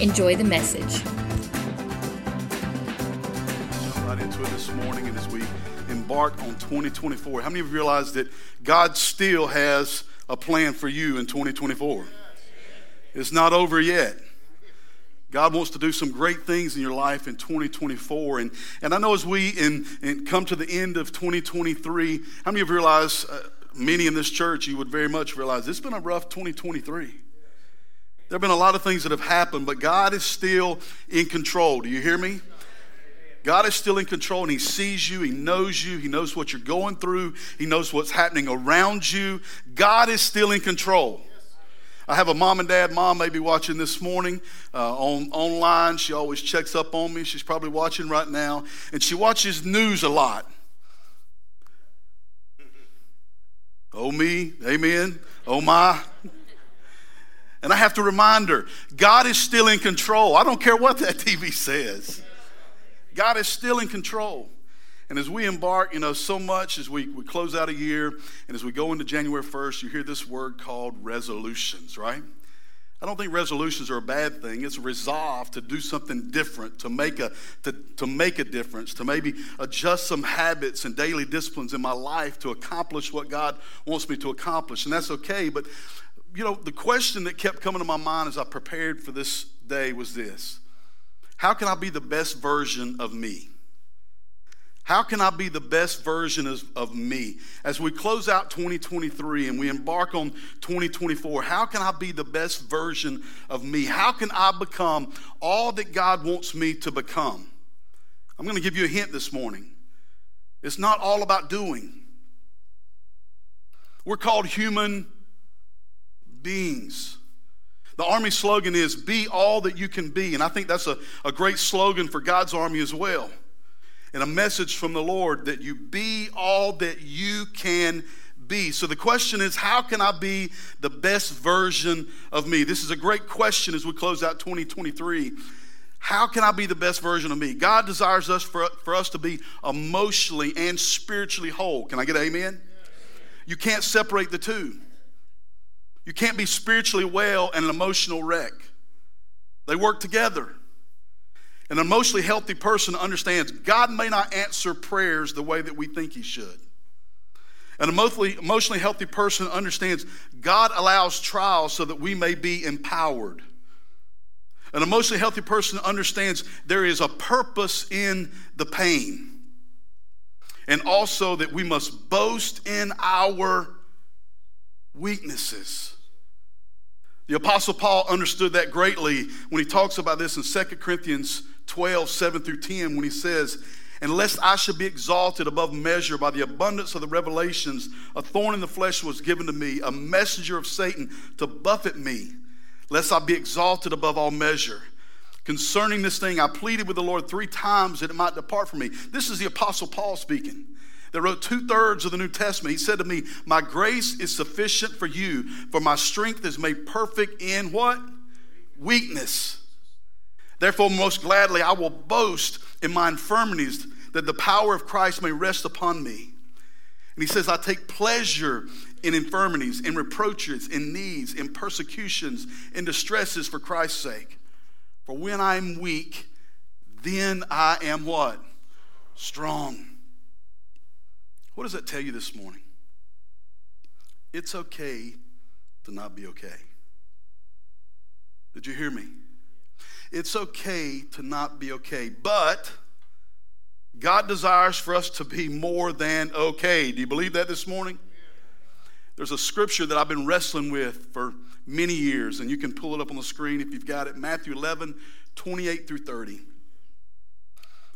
Enjoy the message. Right into it this morning and as we embark on 2024. How many of you realize that God still has a plan for you in 2024? It's not over yet. God wants to do some great things in your life in 2024. And, and I know as we in, in come to the end of 2023, how many of you realize, uh, many in this church, you would very much realize it's been a rough 2023. There have been a lot of things that have happened, but God is still in control. Do you hear me? God is still in control and He sees you, He knows you, He knows what you're going through, He knows what's happening around you. God is still in control. I have a mom and dad. Mom may be watching this morning uh, on online. She always checks up on me. She's probably watching right now, and she watches news a lot. Oh me, amen. Oh my. And I have to remind her God is still in control. I don't care what that TV says. God is still in control. And as we embark, you know, so much as we, we close out a year and as we go into January 1st, you hear this word called resolutions, right? I don't think resolutions are a bad thing. It's resolve to do something different, to make a to, to make a difference, to maybe adjust some habits and daily disciplines in my life to accomplish what God wants me to accomplish. And that's okay. But you know, the question that kept coming to my mind as I prepared for this day was this How can I be the best version of me? How can I be the best version of, of, me? As we close out 2023 and we embark on 2024, how can I be the best version of me? How can I become all that God wants me to become? I'm going to give you a hint this morning. It's not all about doing. We're called human beings. The Army slogan is Be all that you can be. And I think that's a, a great slogan for God's Army as well. And a message from the Lord that you be all that you can be. So the question is, how can I be the best version of me? This is a great question as we close out 2023. How can I be the best version of me? God desires us for, for us to be emotionally and spiritually whole. Can I get amen? You can't separate the two. You can't be spiritually well and an emotional wreck. They work together. An emotionally healthy person understands God may not answer prayers the way that we think He should. An emotionally, emotionally healthy person understands God allows trials so that we may be empowered. An emotionally healthy person understands there is a purpose in the pain. And also that we must boast in our weaknesses. The Apostle Paul understood that greatly when he talks about this in 2 Corinthians 12, 7 through 10, when he says, And lest I should be exalted above measure by the abundance of the revelations, a thorn in the flesh was given to me, a messenger of Satan to buffet me, lest I be exalted above all measure. Concerning this thing, I pleaded with the Lord three times that it might depart from me. This is the Apostle Paul speaking that wrote two thirds of the New Testament, he said to me, My grace is sufficient for you, for my strength is made perfect in what? Weakness. Therefore, most gladly, I will boast in my infirmities, that the power of Christ may rest upon me. And he says, I take pleasure in infirmities, in reproaches, in needs, in persecutions, in distresses for Christ's sake. For when I am weak, then I am what? Strong. What does that tell you this morning? It's okay to not be okay. Did you hear me? It's okay to not be okay, but God desires for us to be more than okay. Do you believe that this morning? There's a scripture that I've been wrestling with for many years, and you can pull it up on the screen if you've got it Matthew 11, 28 through 30.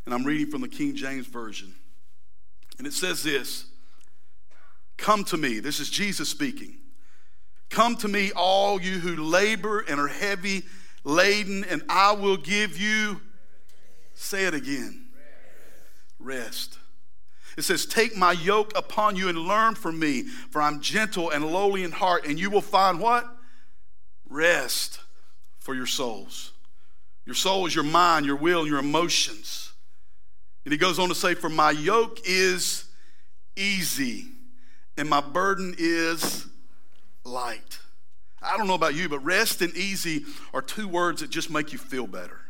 And I'm reading from the King James Version. And it says this Come to me. This is Jesus speaking. Come to me, all you who labor and are heavy laden, and I will give you, say it again, rest. It says, Take my yoke upon you and learn from me, for I'm gentle and lowly in heart, and you will find what? Rest for your souls. Your soul is your mind, your will, your emotions. And he goes on to say, For my yoke is easy and my burden is light. I don't know about you, but rest and easy are two words that just make you feel better.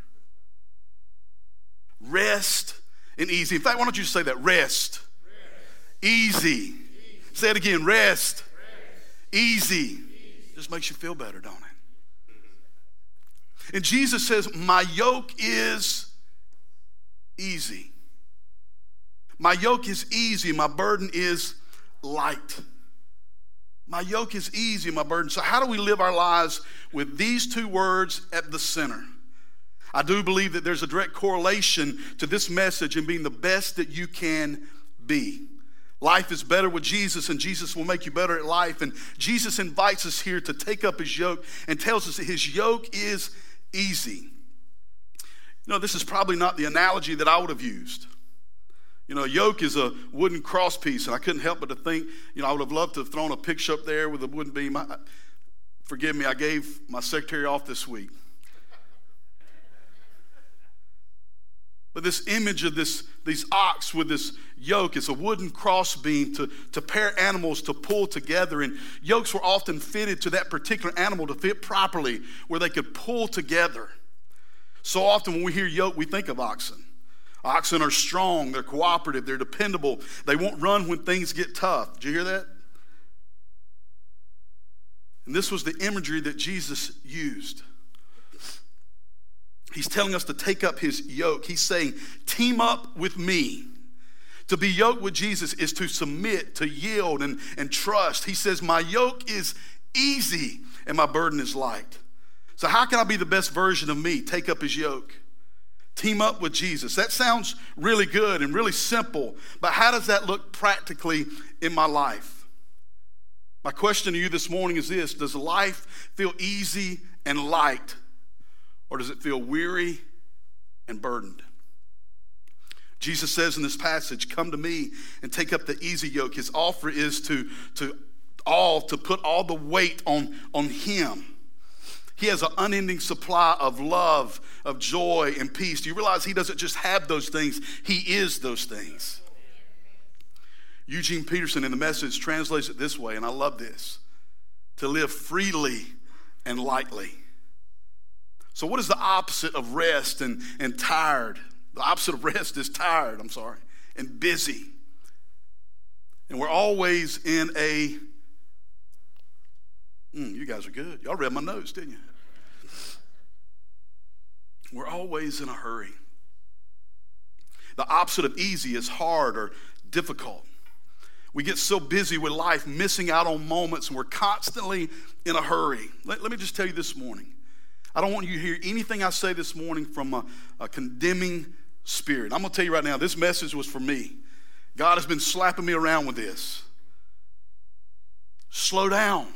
Rest and easy. In fact, why don't you say that? Rest. rest. Easy. easy. Say it again. Rest. rest. Easy. easy. Just makes you feel better, don't it? And Jesus says, My yoke is easy. My yoke is easy. My burden is light. My yoke is easy, my burden. So, how do we live our lives with these two words at the center? I do believe that there's a direct correlation to this message and being the best that you can be. Life is better with Jesus, and Jesus will make you better at life. And Jesus invites us here to take up his yoke and tells us that his yoke is easy. You know, this is probably not the analogy that I would have used. You know, yoke is a wooden cross piece, and I couldn't help but to think, you know, I would have loved to have thrown a picture up there with a wooden beam. I, forgive me, I gave my secretary off this week. But this image of this, these ox with this yoke is a wooden crossbeam to, to pair animals to pull together. And yokes were often fitted to that particular animal to fit properly where they could pull together. So often when we hear yoke, we think of oxen. Oxen are strong, they're cooperative, they're dependable, they won't run when things get tough. Did you hear that? And this was the imagery that Jesus used. He's telling us to take up his yoke. He's saying, team up with me. To be yoked with Jesus is to submit, to yield, and, and trust. He says, My yoke is easy and my burden is light. So, how can I be the best version of me? Take up his yoke. Team up with Jesus. That sounds really good and really simple, but how does that look practically in my life? My question to you this morning is this Does life feel easy and light, or does it feel weary and burdened? Jesus says in this passage, Come to me and take up the easy yoke. His offer is to, to all, to put all the weight on, on Him. He has an unending supply of love, of joy, and peace. Do you realize He doesn't just have those things, He is those things? Eugene Peterson in the message translates it this way, and I love this to live freely and lightly. So, what is the opposite of rest and, and tired? The opposite of rest is tired, I'm sorry, and busy. And we're always in a Mm, you guys are good. Y'all read my notes, didn't you? We're always in a hurry. The opposite of easy is hard or difficult. We get so busy with life, missing out on moments, and we're constantly in a hurry. Let, let me just tell you this morning I don't want you to hear anything I say this morning from a, a condemning spirit. I'm going to tell you right now, this message was for me. God has been slapping me around with this. Slow down.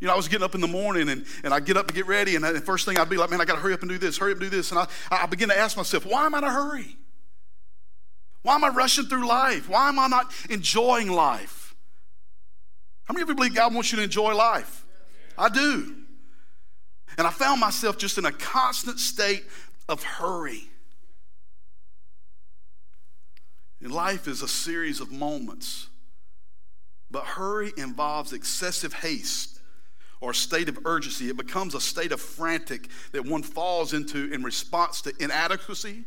You know, I was getting up in the morning and, and I get up to get ready, and uh, the first thing I'd be like, man, I got to hurry up and do this, hurry up and do this. And I, I begin to ask myself, why am I in a hurry? Why am I rushing through life? Why am I not enjoying life? How many of you believe God wants you to enjoy life? I do. And I found myself just in a constant state of hurry. And life is a series of moments. But hurry involves excessive haste or state of urgency. It becomes a state of frantic that one falls into in response to inadequacy,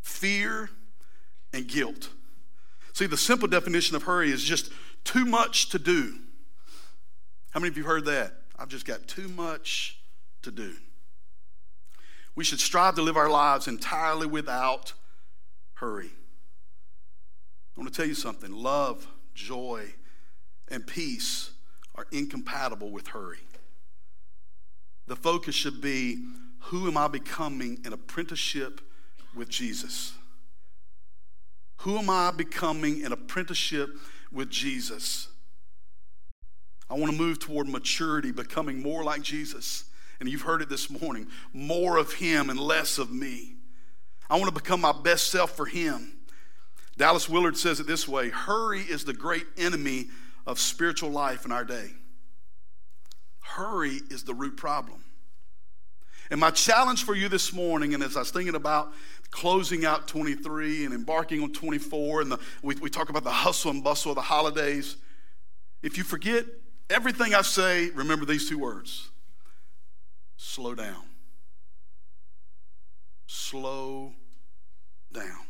fear, and guilt. See, the simple definition of hurry is just too much to do. How many of you heard that? I've just got too much to do. We should strive to live our lives entirely without hurry. I want to tell you something love, joy, and peace are incompatible with hurry. The focus should be who am I becoming an apprenticeship with Jesus? Who am I becoming an apprenticeship with Jesus? I want to move toward maturity, becoming more like Jesus And you've heard it this morning more of Him and less of me. I want to become my best self for Him. Dallas Willard says it this way hurry is the great enemy of spiritual life in our day. Hurry is the root problem. And my challenge for you this morning, and as I was thinking about closing out 23 and embarking on 24, and the, we, we talk about the hustle and bustle of the holidays, if you forget everything I say, remember these two words slow down. Slow down.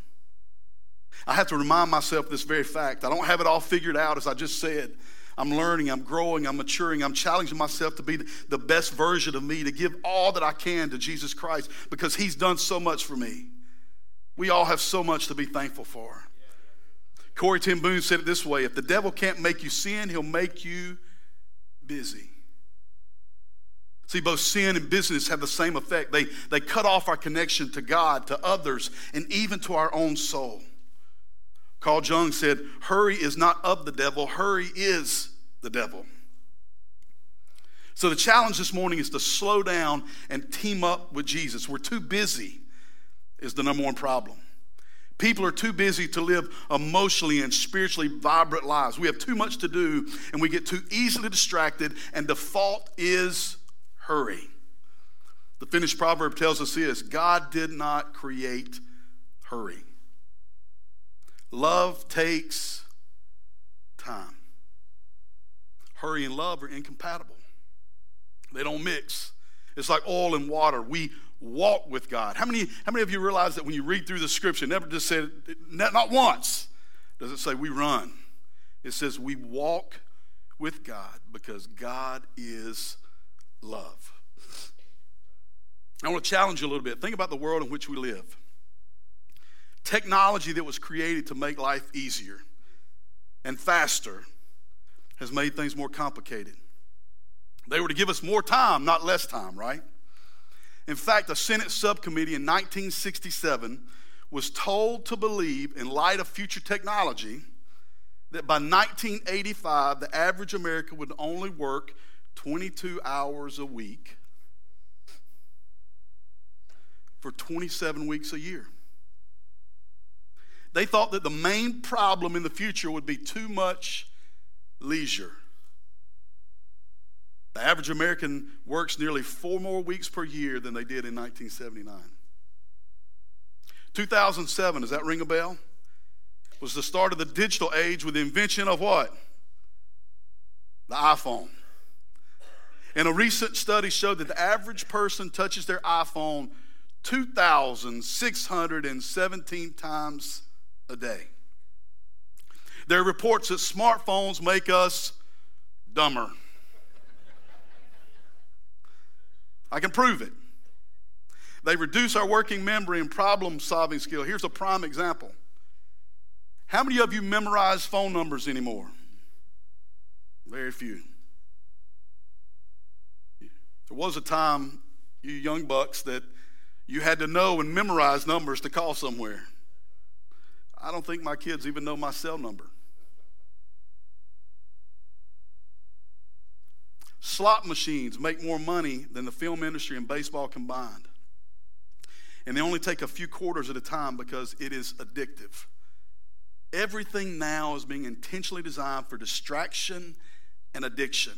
I have to remind myself this very fact. I don't have it all figured out, as I just said. I'm learning, I'm growing, I'm maturing, I'm challenging myself to be the best version of me, to give all that I can to Jesus Christ because He's done so much for me. We all have so much to be thankful for. Corrie ten Boom said it this way if the devil can't make you sin, he'll make you busy. See, both sin and business have the same effect. They, they cut off our connection to God, to others, and even to our own soul. Carl Jung said, Hurry is not of the devil, hurry is the devil. So the challenge this morning is to slow down and team up with Jesus. We're too busy, is the number one problem. People are too busy to live emotionally and spiritually vibrant lives. We have too much to do and we get too easily distracted, and default is hurry. The Finnish proverb tells us this God did not create hurry. Love takes time. Hurry and love are incompatible, they don't mix. It's like oil and water. We walk with God. How many, how many of you realize that when you read through the scripture, never just said, not once does it say we run. It says we walk with God because God is love. I want to challenge you a little bit. Think about the world in which we live technology that was created to make life easier and faster has made things more complicated. They were to give us more time, not less time, right? In fact, a Senate subcommittee in 1967 was told to believe, in light of future technology, that by 1985, the average American would only work 22 hours a week for 27 weeks a year. They thought that the main problem in the future would be too much leisure. The average American works nearly four more weeks per year than they did in 1979. 2007, does that ring a bell? Was the start of the digital age with the invention of what? The iPhone. And a recent study showed that the average person touches their iPhone 2,617 times a day. There are reports that smartphones make us dumber. I can prove it. They reduce our working memory and problem solving skill. Here's a prime example. How many of you memorize phone numbers anymore? Very few. There was a time, you young bucks, that you had to know and memorize numbers to call somewhere. I don't think my kids even know my cell number. Slot machines make more money than the film industry and baseball combined. And they only take a few quarters at a time because it is addictive. Everything now is being intentionally designed for distraction and addiction.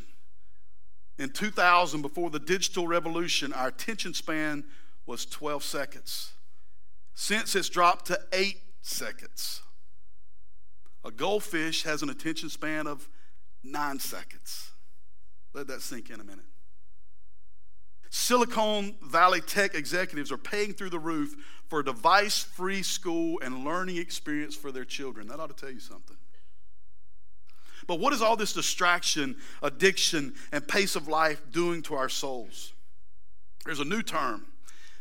In 2000, before the digital revolution, our attention span was 12 seconds. Since it's dropped to eight seconds. A goldfish has an attention span of nine seconds. Let that sink in a minute. Silicon Valley tech executives are paying through the roof for a device free school and learning experience for their children. That ought to tell you something. But what is all this distraction, addiction, and pace of life doing to our souls? There's a new term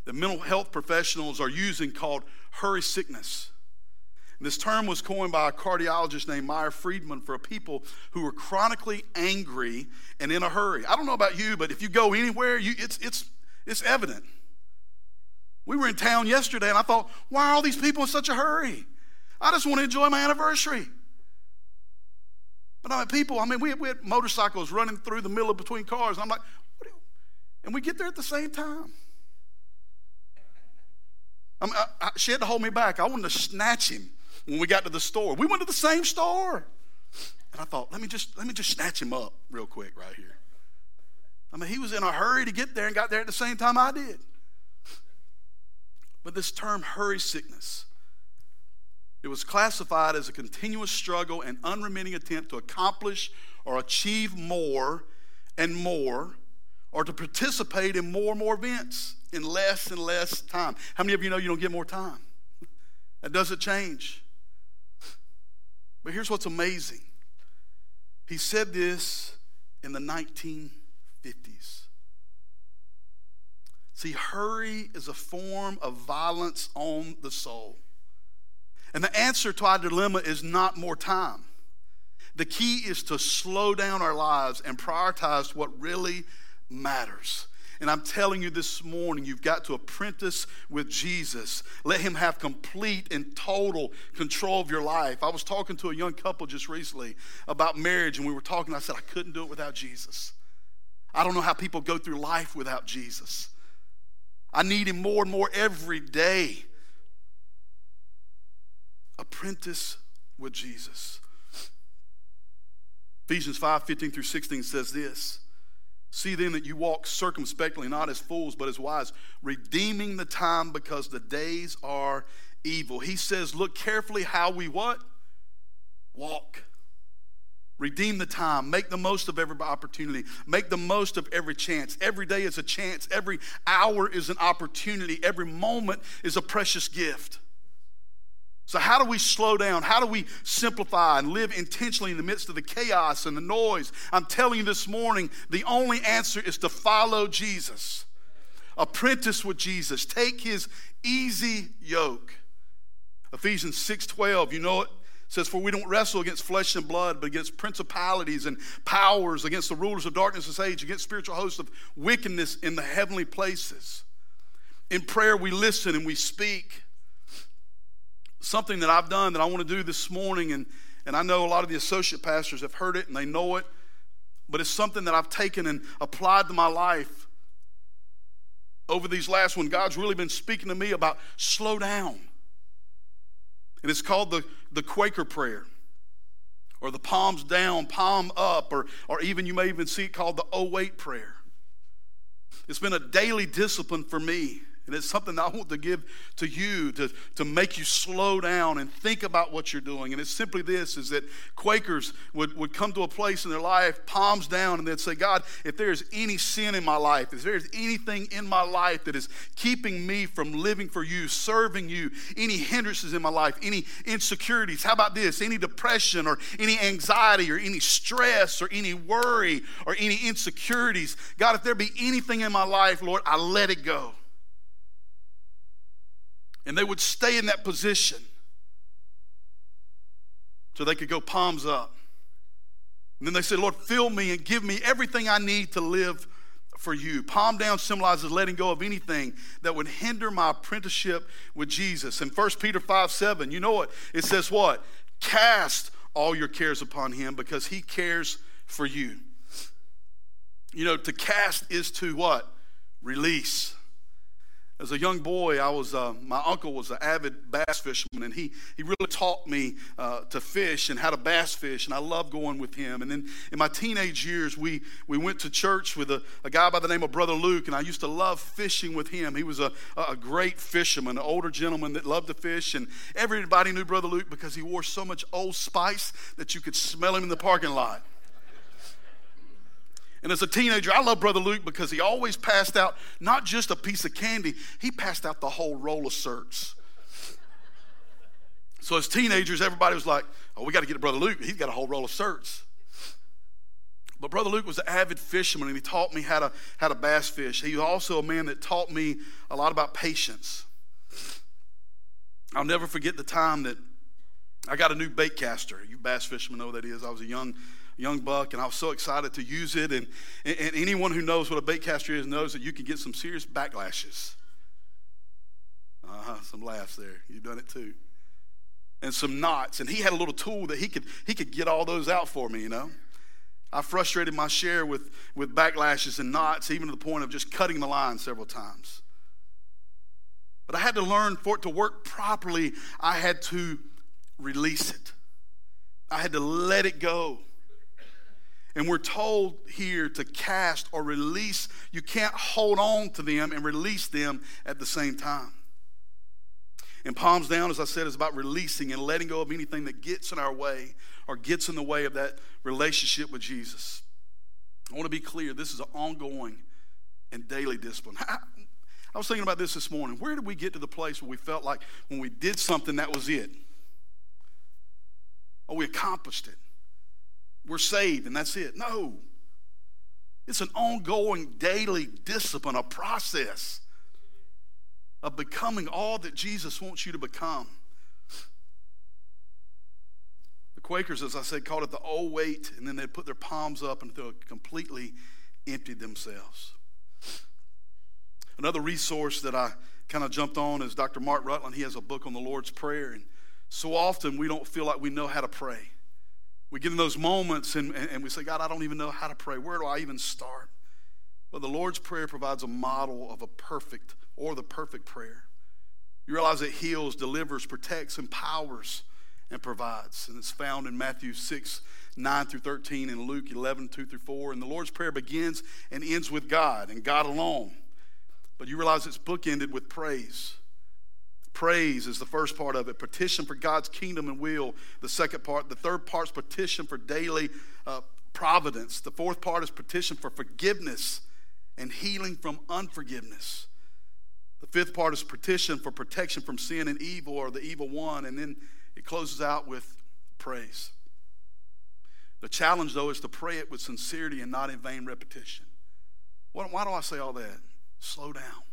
that mental health professionals are using called hurry sickness. This term was coined by a cardiologist named Meyer Friedman for people who were chronically angry and in a hurry. I don't know about you, but if you go anywhere, you, it's, it's, it's evident. We were in town yesterday, and I thought, why are all these people in such a hurry? I just want to enjoy my anniversary. But I mean, people, I mean, we, we had motorcycles running through the middle between cars. And I'm like, And we get there at the same time. I mean, I, I, she had to hold me back. I wanted to snatch him when we got to the store. We went to the same store. And I thought, let me just let me just snatch him up real quick right here. I mean, he was in a hurry to get there and got there at the same time I did. But this term hurry sickness, it was classified as a continuous struggle and unremitting attempt to accomplish or achieve more and more, or to participate in more and more events in less and less time. How many of you know you don't get more time? That doesn't change. But here's what's amazing. He said this in the 1950s. See, hurry is a form of violence on the soul. And the answer to our dilemma is not more time. The key is to slow down our lives and prioritize what really matters. And I'm telling you this morning, you've got to apprentice with Jesus. Let Him have complete and total control of your life. I was talking to a young couple just recently about marriage, and we were talking. I said, I couldn't do it without Jesus. I don't know how people go through life without Jesus. I need Him more and more every day. Apprentice with Jesus. Ephesians 5 15 through 16 says this See then that you walk circumspectly, not as fools, but as wise, redeeming the time because the days are evil. He says, Look carefully how we what? Walk. Redeem the time. Make the most of every opportunity. Make the most of every chance. Every day is a chance. Every hour is an opportunity. Every moment is a precious gift. So, how do we slow down? How do we simplify and live intentionally in the midst of the chaos and the noise? I'm telling you this morning, the only answer is to follow Jesus. Apprentice with Jesus. Take his easy yoke. Ephesians 6:12, you know it says, For we don't wrestle against flesh and blood, but against principalities and powers, against the rulers of darkness of this age, against spiritual hosts of wickedness in the heavenly places. In prayer, we listen and we speak something that I've done that I want to do this morning, and, and I know a lot of the associate pastors have heard it and they know it, but it's something that I've taken and applied to my life over these last when God's really been speaking to me about slow down. And it's called the, the Quaker prayer. Or the palms down, palm up, or, or even you may even see it called the oh wait prayer. It's been a daily discipline for me and it's something that I want to give to you to, to make you slow down and think about what you're doing. And it's simply this is that Quakers would, would come to a place in their life, palms down, and they'd say, God, if there's any sin in my life, if there's anything in my life that is keeping me from living for you, serving you, any hindrances in my life, any insecurities, how about this? Any depression or any anxiety or any stress or any worry or any insecurities, God, if there be anything in my life, Lord, I let it go. And they would stay in that position so they could go palms up. And then they said, Lord, fill me and give me everything I need to live for you. Palm down symbolizes letting go of anything that would hinder my apprenticeship with Jesus. In 1 Peter 5 7, you know what? It says what? Cast all your cares upon him because he cares for you. You know, to cast is to what? Release. As a young boy, I was uh, my uncle was an avid bass fisherman, and he he really taught me uh, to fish and how to bass fish, and I loved going with him. And then in my teenage years, we we went to church with a, a guy by the name of Brother Luke, and I used to love fishing with him. He was a a great fisherman, an older gentleman that loved to fish, and everybody knew Brother Luke because he wore so much Old Spice that you could smell him in the parking lot. And as a teenager, I love Brother Luke because he always passed out not just a piece of candy, he passed out the whole roll of Certs. So as teenagers, everybody was like, oh, we got to get to Brother Luke. He's got a whole roll of Certs. But Brother Luke was an avid fisherman and he taught me how to, how to bass fish. He was also a man that taught me a lot about patience. I'll never forget the time that I got a new bait caster. You bass fishermen know what that is. I was a young young buck, and I was so excited to use it. And, and anyone who knows what a bait caster is knows that you can get some serious backlashes. Uh-huh, some laughs there. You've done it too. And some knots. And he had a little tool that he could he could get all those out for me, you know. I frustrated my share with, with backlashes and knots, even to the point of just cutting the line several times. But I had to learn for it to work properly, I had to release it. I had to let it go. And we're told here to cast or release. You can't hold on to them and release them at the same time. And palms down, as I said, is about releasing and letting go of anything that gets in our way or gets in the way of that relationship with Jesus. I want to be clear this is an ongoing and daily discipline. I was thinking about this this morning. Where did we get to the place where we felt like when we did something, that was it? Or we accomplished it? We're saved and that's it. No. It's an ongoing daily discipline, a process of becoming all that Jesus wants you to become. The Quakers, as I said, called it the old weight, and then they'd put their palms up and they'll completely empty themselves. Another resource that I kind of jumped on is Dr. Mark Rutland. He has a book on the Lord's Prayer, and so often we don't feel like we know how to pray. We get in those moments and, and, we say, God, I don't even know how to pray. Where do I even start? Well, the Lord's Prayer provides a model of a perfect or the perfect prayer. You realize it heals, delivers, protects, empowers, and provides. And it's found in Matthew 6, 9 through 13, and Luke 11, 2 through 4. And the Lord's Prayer begins and ends with God and God alone. But you realize it's bookended with praise. Praise is the first part of it. Petition for God's kingdom and will, the second part. The third part is petition for daily uh, providence. The fourth part is petition for forgiveness and healing from unforgiveness. The fifth part is petition for protection from sin and evil or the evil one. And then it closes out with praise. The challenge, though, is to pray it with sincerity and not in vain repetition. Why do I say all that? Slow down.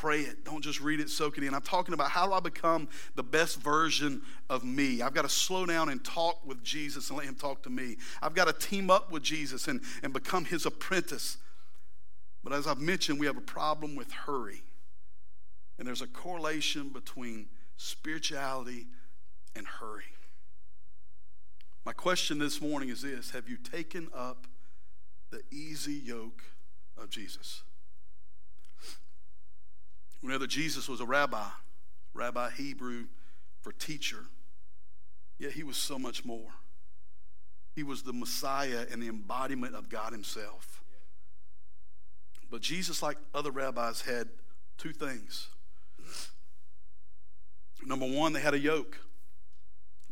Pray it. Don't just read it, soak it in. I'm talking about how do I become the best version of me? I've got to slow down and talk with Jesus and let Him talk to me. I've got to team up with Jesus and, and become His apprentice. But as I've mentioned, we have a problem with hurry. And there's a correlation between spirituality and hurry. My question this morning is this Have you taken up the easy yoke of Jesus? That Jesus was a rabbi, rabbi Hebrew for teacher, yet he was so much more. He was the Messiah and the embodiment of God Himself. But Jesus, like other rabbis, had two things. Number one, they had a yoke,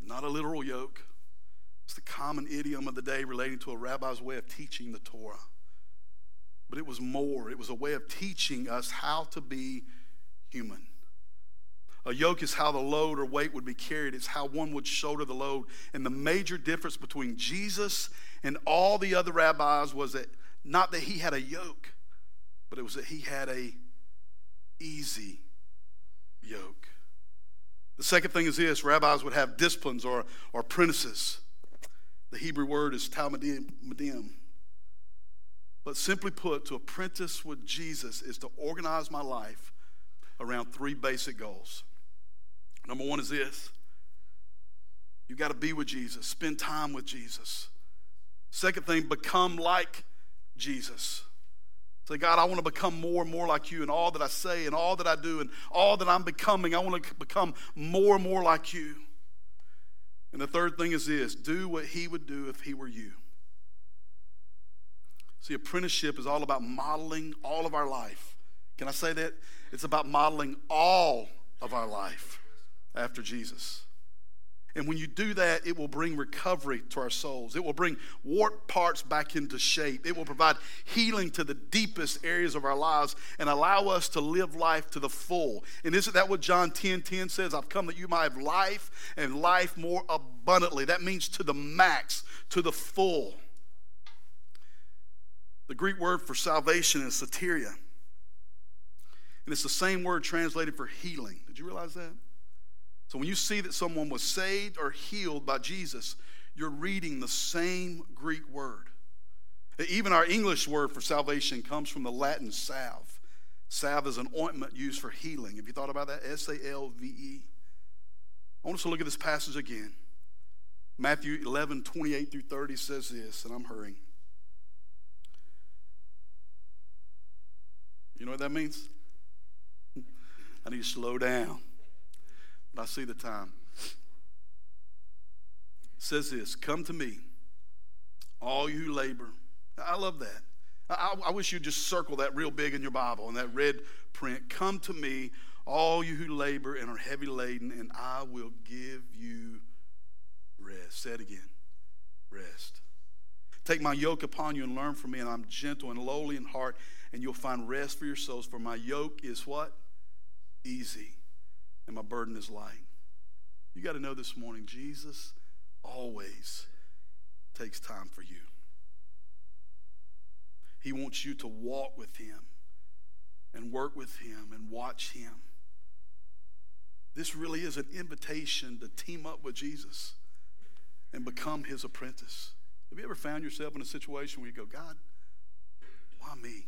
not a literal yoke. It's the common idiom of the day relating to a rabbi's way of teaching the Torah. But it was more, it was a way of teaching us how to be human. A yoke is how the load or weight would be carried, it's how one would shoulder the load. And the major difference between Jesus and all the other rabbis was that not that he had a yoke, but it was that he had a easy yoke. The second thing is this rabbis would have disciplines or, or apprentices. The Hebrew word is Talmidim. But simply put, to apprentice with Jesus is to organize my life around three basic goals. Number one is this you got to be with Jesus, spend time with Jesus. Second thing, become like Jesus. Say, God, I want to become more and more like you in all that I say and all that I do and all that I'm becoming. I want to become more and more like you. And the third thing is this do what he would do if he were you. See, apprenticeship is all about modeling all of our life. Can I say that? It's about modeling all of our life after Jesus. And when you do that, it will bring recovery to our souls. It will bring warped parts back into shape. It will provide healing to the deepest areas of our lives and allow us to live life to the full. And isn't that what John 10 10 says? I've come that you might have life and life more abundantly. That means to the max, to the full. The Greek word for salvation is soteria. And it's the same word translated for healing. Did you realize that? So when you see that someone was saved or healed by Jesus, you're reading the same Greek word. Even our English word for salvation comes from the Latin salve. Salve is an ointment used for healing. Have you thought about that? S A L V E. I want us to look at this passage again. Matthew 11, 28 through 30 says this, and I'm hurrying. You know what that means? I need to slow down. But I see the time. It says this Come to me, all you who labor. I love that. I, I wish you'd just circle that real big in your Bible in that red print. Come to me, all you who labor and are heavy laden, and I will give you rest. Say it again rest. Take my yoke upon you and learn from me, and I'm gentle and lowly in heart, and you'll find rest for your souls. For my yoke is what? Easy, and my burden is light. You got to know this morning, Jesus always takes time for you. He wants you to walk with Him and work with Him and watch Him. This really is an invitation to team up with Jesus and become His apprentice. Have you ever found yourself in a situation where you go, God, why me?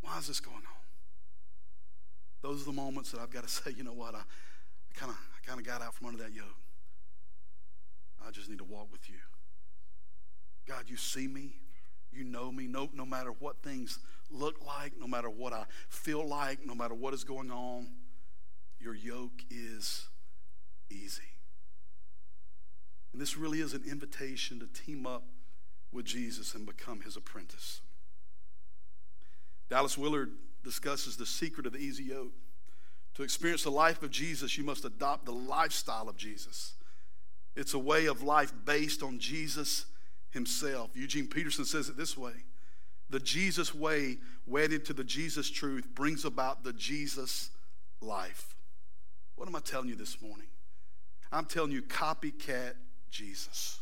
Why is this going on? Those are the moments that I've got to say, you know what, I kind of I kind of got out from under that yoke. I just need to walk with you. God, you see me. You know me. No, no matter what things look like, no matter what I feel like, no matter what is going on, your yoke is easy. And this really is an invitation to team up with Jesus and become his apprentice. Dallas Willard discusses the secret of the easy yoke. To experience the life of Jesus, you must adopt the lifestyle of Jesus. It's a way of life based on Jesus himself. Eugene Peterson says it this way The Jesus way, wedded to the Jesus truth, brings about the Jesus life. What am I telling you this morning? I'm telling you, copycat Jesus.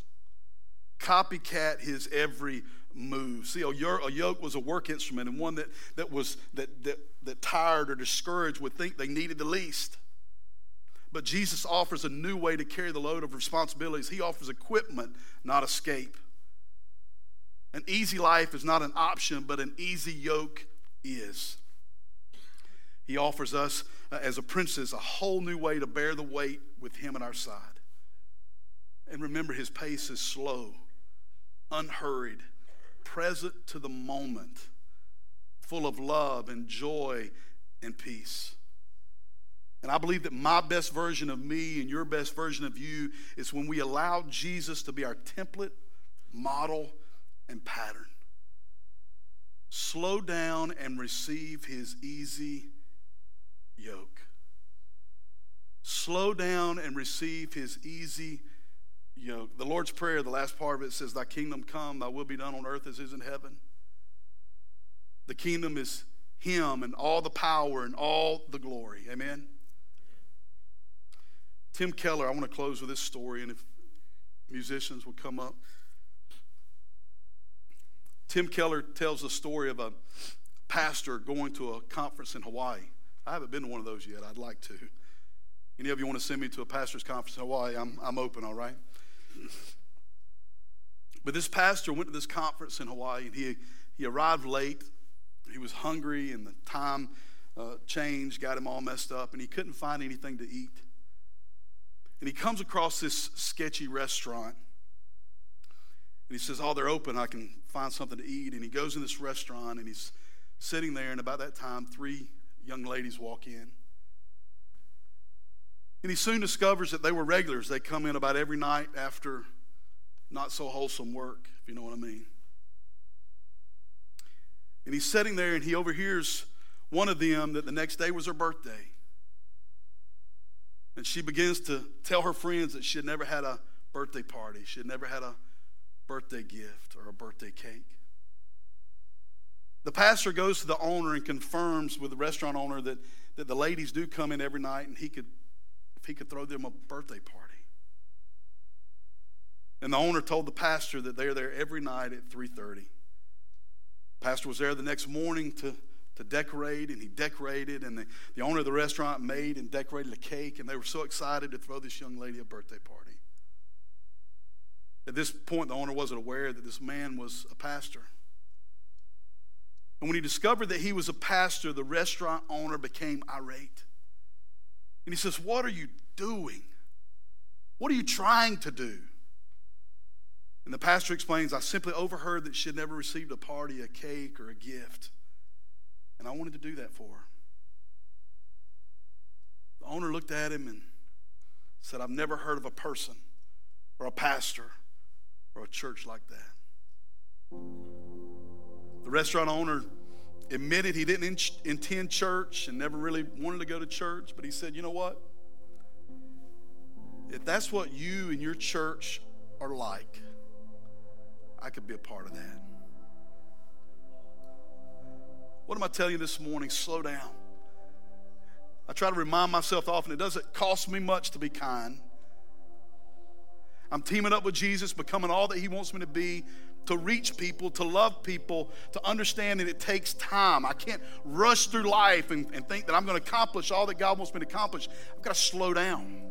Copycat his every move. See, a yoke was a work instrument, and one that, that was that, that, that tired or discouraged would think they needed the least. But Jesus offers a new way to carry the load of responsibilities. He offers equipment, not escape. An easy life is not an option, but an easy yoke is. He offers us, uh, as apprentices, a whole new way to bear the weight with Him at our side. And remember, His pace is slow, unhurried, present to the moment, full of love and joy and peace. And I believe that my best version of me and your best version of you is when we allow Jesus to be our template, model, and pattern. Slow down and receive his easy yoke. Slow down and receive his easy yoke. The Lord's Prayer, the last part of it says, Thy kingdom come, thy will be done on earth as is in heaven. The kingdom is him and all the power and all the glory. Amen. Tim Keller, I want to close with this story, and if musicians would come up. Tim Keller tells the story of a pastor going to a conference in Hawaii. I haven't been to one of those yet. I'd like to. Any of you want to send me to a pastor's conference in Hawaii? I'm, I'm open, all right? But this pastor went to this conference in Hawaii and he, he arrived late. He was hungry and the time uh, change got him all messed up and he couldn't find anything to eat. And he comes across this sketchy restaurant. And he says, Oh, they're open. I can find something to eat. And he goes in this restaurant and he's sitting there. And about that time, three young ladies walk in. And he soon discovers that they were regulars. They come in about every night after not so wholesome work, if you know what I mean. And he's sitting there and he overhears one of them that the next day was her birthday. And she begins to tell her friends that she had never had a birthday party, she had never had a birthday gift or a birthday cake. The pastor goes to the owner and confirms with the restaurant owner that, that the ladies do come in every night and he could, he could throw them a birthday party. And the owner told the pastor that they're there every night at 3:30. Pastor was there the next morning to to decorate, and he decorated, and the, the owner of the restaurant made and decorated a cake, and they were so excited to throw this young lady a birthday party. At this point, the owner wasn't aware that this man was a pastor. And when he discovered that he was a pastor, the restaurant owner became irate. And he says, What are you doing? What are you trying to do? And the pastor explains, I simply overheard that she had never received a party, a cake, or a gift. And I wanted to do that for her. The owner looked at him and said, I've never heard of a person or a pastor or a church like that. The restaurant owner admitted he didn't in- intend church and never really wanted to go to church, but he said, You know what? If that's what you and your church are like, I could be a part of that. What am I telling you this morning? Slow down. I try to remind myself often it doesn't cost me much to be kind. I'm teaming up with Jesus, becoming all that He wants me to be, to reach people, to love people, to understand that it takes time. I can't rush through life and, and think that I'm going to accomplish all that God wants me to accomplish. I've got to slow down.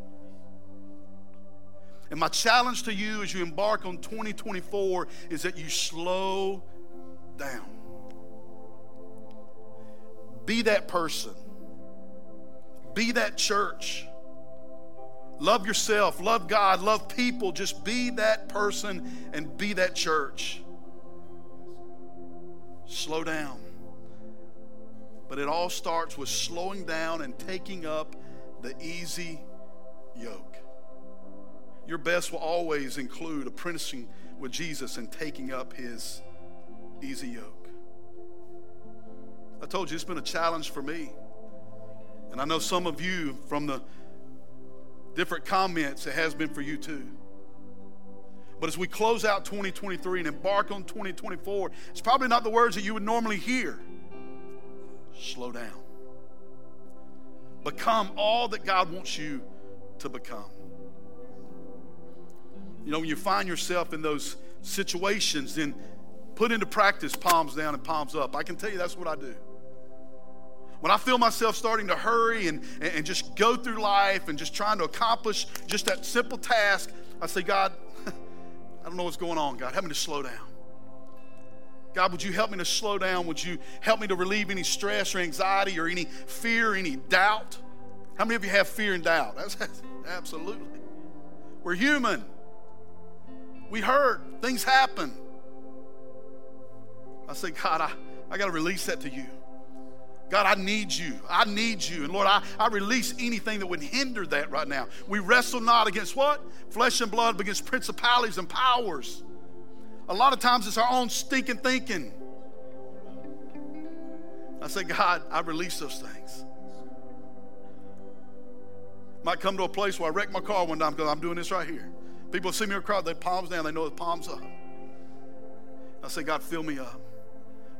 And my challenge to you as you embark on 2024 is that you slow down. Be that person, be that church. Love yourself, love God, love people. Just be that person and be that church. Slow down. But it all starts with slowing down and taking up the easy yoke. Your best will always include apprenticing with Jesus and taking up his easy yoke. I told you it's been a challenge for me. And I know some of you from the different comments, it has been for you too. But as we close out 2023 and embark on 2024, it's probably not the words that you would normally hear. Slow down. Become all that God wants you to become. You know, when you find yourself in those situations, then put into practice palms down and palms up. I can tell you that's what I do. When I feel myself starting to hurry and, and just go through life and just trying to accomplish just that simple task, I say, God, I don't know what's going on. God, help me to slow down. God, would you help me to slow down? Would you help me to relieve any stress or anxiety or any fear, any doubt? How many of you have fear and doubt? That's, absolutely. We're human. We hurt, things happen. I say, God, I, I got to release that to you. God, I need you. I need you. And Lord, I, I release anything that would hinder that right now. We wrestle not against what? Flesh and blood, but against principalities and powers. A lot of times it's our own stinking thinking. I say, God, I release those things. Might come to a place where I wreck my car one time because I'm doing this right here. People see me across, they palms down, they know the palms up. I say, God, fill me up.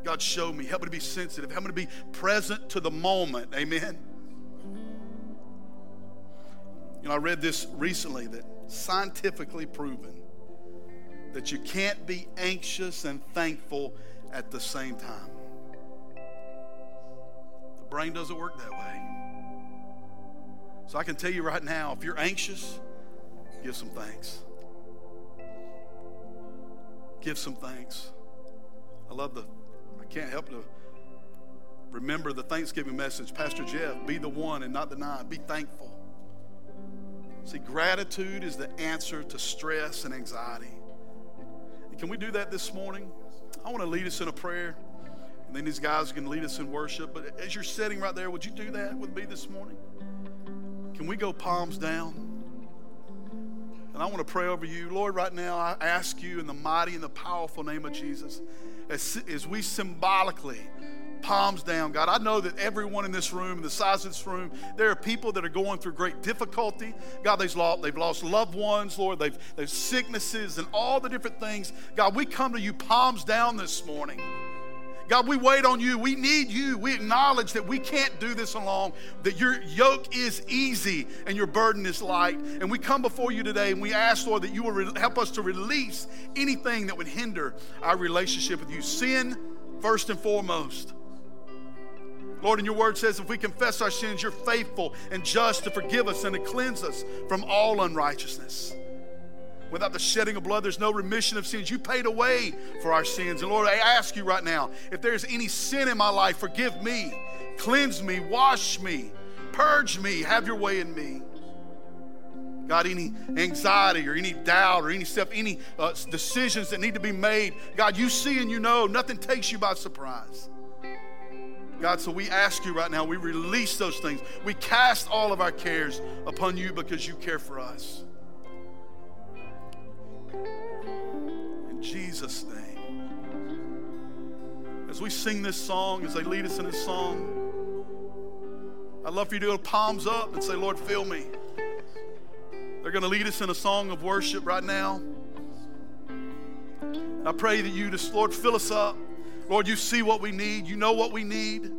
God, show me. Help me to be sensitive. Help me to be present to the moment. Amen. You know, I read this recently that scientifically proven that you can't be anxious and thankful at the same time. The brain doesn't work that way. So I can tell you right now if you're anxious, give some thanks. Give some thanks. I love the, I can't help to remember the Thanksgiving message. Pastor Jeff, be the one and not the nine. Be thankful. See, gratitude is the answer to stress and anxiety. And can we do that this morning? I want to lead us in a prayer. And then these guys can lead us in worship. But as you're sitting right there, would you do that with me this morning? Can we go palms down? And I want to pray over you. Lord, right now, I ask you in the mighty and the powerful name of Jesus, as, as we symbolically palms down, God. I know that everyone in this room, the size of this room, there are people that are going through great difficulty. God, they've lost, they've lost loved ones, Lord. They've, they've sicknesses and all the different things. God, we come to you palms down this morning. God, we wait on you. We need you. We acknowledge that we can't do this alone, that your yoke is easy and your burden is light. And we come before you today and we ask, Lord, that you will re- help us to release anything that would hinder our relationship with you. Sin, first and foremost. Lord, and your word says if we confess our sins, you're faithful and just to forgive us and to cleanse us from all unrighteousness. Without the shedding of blood, there's no remission of sins. You paid away for our sins. And Lord, I ask you right now if there's any sin in my life, forgive me, cleanse me, wash me, purge me, have your way in me. God, any anxiety or any doubt or any stuff, any uh, decisions that need to be made, God, you see and you know. Nothing takes you by surprise. God, so we ask you right now, we release those things. We cast all of our cares upon you because you care for us. In Jesus' name. As we sing this song, as they lead us in this song, I'd love for you to go palms up and say, Lord, fill me. They're going to lead us in a song of worship right now. I pray that you just, Lord, fill us up. Lord, you see what we need. You know what we need.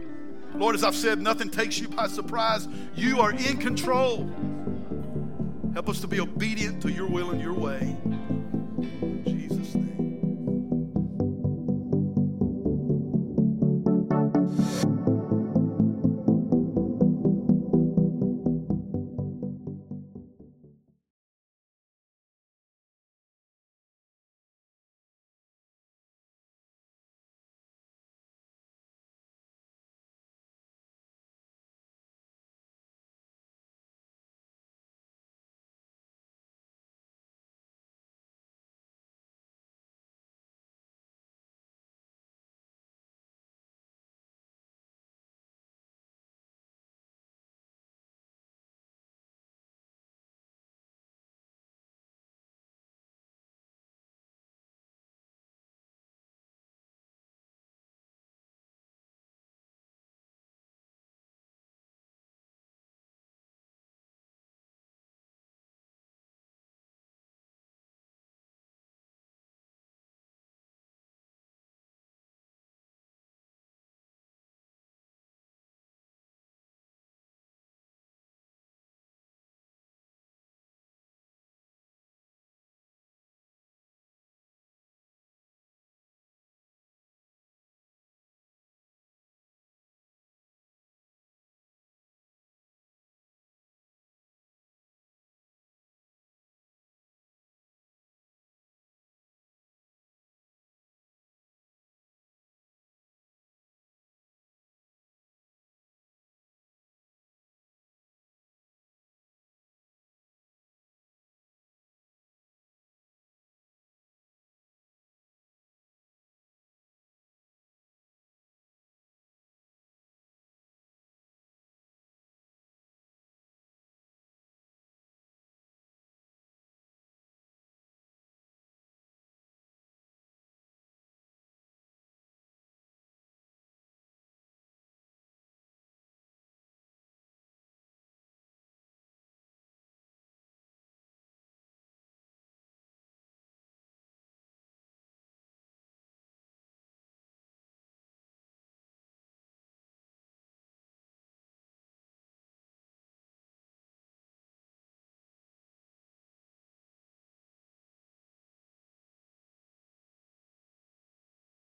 Lord, as I've said, nothing takes you by surprise. You are in control. Help us to be obedient to your will and your way.